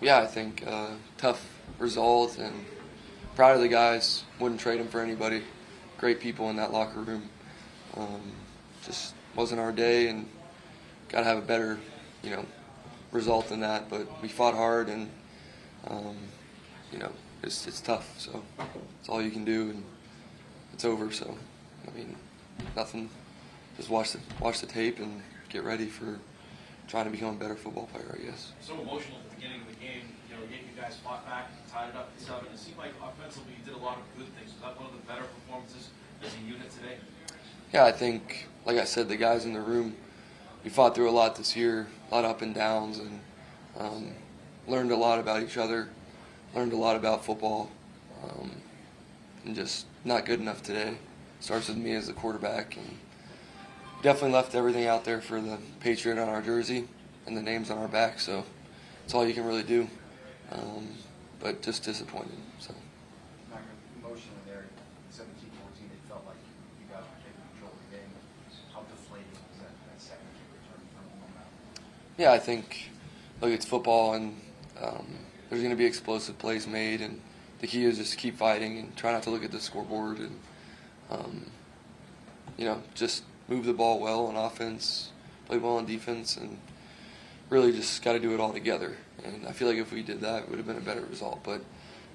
yeah, I think uh, tough result and proud of the guys. Wouldn't trade them for anybody. Great people in that locker room. Um, just wasn't our day, and got to have a better, you know, result than that. But we fought hard, and um, you know, it's it's tough. So it's all you can do, and it's over. So I mean, nothing. Just watch the watch the tape and get ready for trying to become a better football player. I guess. So emotional at the beginning of the game. You know, yet you guys fought back, tied it up at seven. It seemed like offensively you did a lot of good things. Was that one of the better performances as a unit today? Yeah, I think, like I said, the guys in the room, we fought through a lot this year, a lot of up and downs, and um, learned a lot about each other, learned a lot about football, um, and just not good enough today. Starts with me as the quarterback, and definitely left everything out there for the Patriot on our jersey and the names on our back. So it's all you can really do. Um, but just disappointed. So. Not gonna- Emotionally there, 17, 14, it felt like you guys were taking control of the game. How deflating was that, that second return from momentum? Yeah, I think look, it's football, and um, there's going to be explosive plays made, and the key is just keep fighting and try not to look at the scoreboard, and um, you know, just move the ball well on offense, play well on defense, and really just got to do it all together. And I feel like if we did that, it would have been a better result. But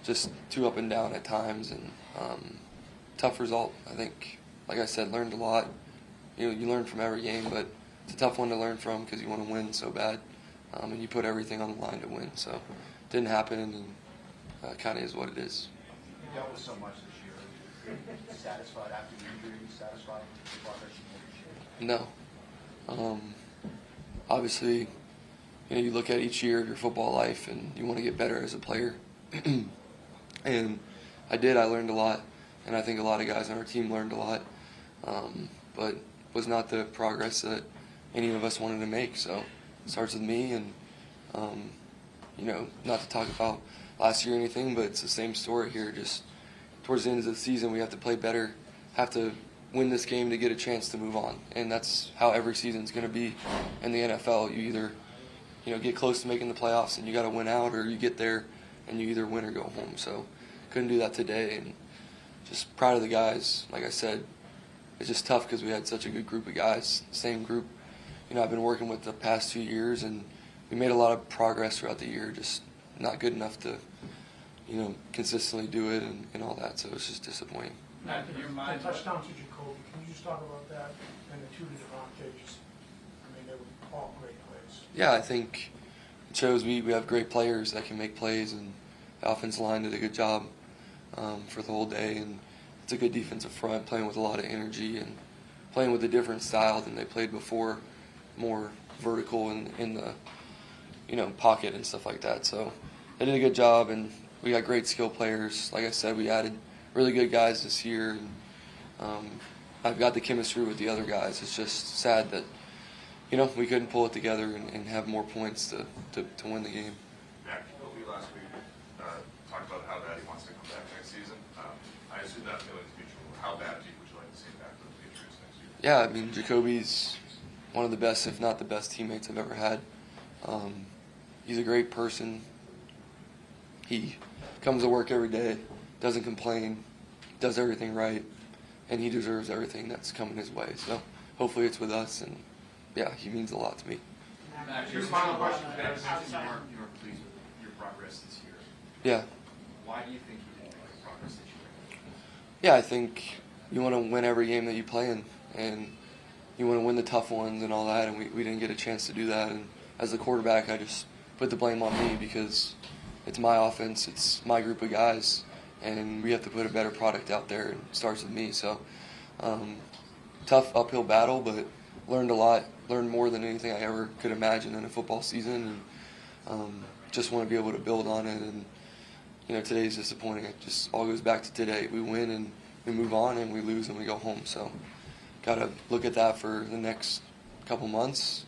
just too up and down at times, and um, tough result. I think, like I said, learned a lot. You know, you learn from every game, but it's a tough one to learn from because you want to win so bad, um, and you put everything on the line to win. So, didn't happen, and uh, kind of is what it is. You dealt with so much this year. Satisfied after the injury, satisfied with the progress you made? No. Um, obviously, you know, you look at each year of your football life and you want to get better as a player. and I did. I learned a lot, and I think a lot of guys on our team learned a lot. Um, but was not the progress that any of us wanted to make. So it starts with me, and um, you know, not to talk about last year or anything, but it's the same story here. Just towards the end of the season, we have to play better, have to win this game to get a chance to move on, and that's how every season's going to be in the NFL. You either, you know, get close to making the playoffs and you got to win out, or you get there and you either win or go home. So couldn't do that today, and just proud of the guys. Like I said, it's just tough because we had such a good group of guys, same group. You know, I've been working with the past two years, and we made a lot of progress throughout the year. Just not good enough to, you know, consistently do it and, and all that. So it's just disappointing. Matt, In your the mind, touchdown to Jacoby, can you just talk about that? And the two to DeVante, just, I mean, they were all great plays. Yeah, I think it shows we, we have great players that can make plays, and the offensive line did a good job um, for the whole day. And it's a good defensive front, playing with a lot of energy and playing with a different style than they played before, more vertical in, in the you know pocket and stuff like that. So they did a good job, and we got great skill players. Like I said, we added really good guys this year, and um, I've got the chemistry with the other guys. It's just sad that you know, we couldn't pull it together and, and have more points to, to, to win the game. Last week uh, talked about how bad he wants to come back next season. Um, I assume that mutual. How bad do you, would you like to see him back for the Patriots next year? Yeah, I mean, Jacoby's one of the best, if not the best, teammates I've ever had. Um, he's a great person. He comes to work every day, doesn't complain, does everything right, and he deserves everything that's coming his way. So hopefully it's with us, and yeah, he means a lot to me. Matt, Your your final final question, question. Ben, since you Outside. weren't, you weren't pleased with your progress this year. Yeah. Why do you think you didn't make progress this year? Yeah, I think you want to win every game that you play in, and you want to win the tough ones and all that. And we, we didn't get a chance to do that. And as the quarterback, I just put the blame on me because it's my offense, it's my group of guys, and we have to put a better product out there. And it starts with me. So um, tough uphill battle, but learned a lot. Learned more than anything I ever could imagine in a football season, and um, just want to be able to build on it. And you know, today's disappointing. It just all goes back to today. We win and we move on, and we lose and we go home. So, got to look at that for the next couple months,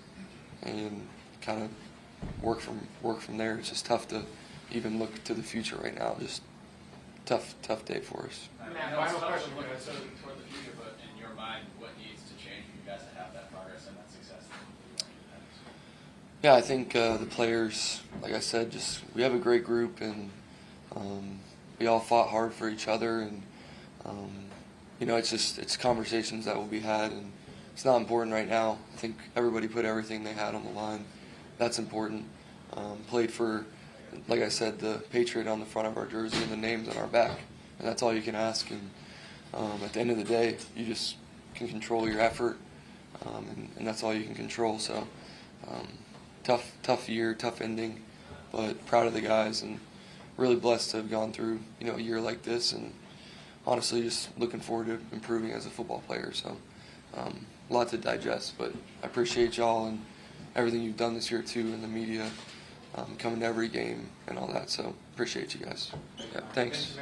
and kind of work from work from there. It's just tough to even look to the future right now. Just tough, tough day for us. Matt, final question. So toward the future, but in your mind, what needs to change for you guys to have that progress and that success? Yeah, I think uh, the players, like I said, just we have a great group, and um, we all fought hard for each other, and um, you know, it's just it's conversations that will be had, and it's not important right now. I think everybody put everything they had on the line. That's important. Um, played for, like I said, the Patriot on the front of our jersey and the names on our back, and that's all you can ask. And um, at the end of the day, you just can control your effort, um, and, and that's all you can control. So. Um, tough, tough year, tough ending, but proud of the guys and really blessed to have gone through you know a year like this and honestly just looking forward to improving as a football player. So um, a lot to digest, but I appreciate y'all and everything you've done this year too in the media, um, coming to every game and all that. So appreciate you guys. Yeah, thanks.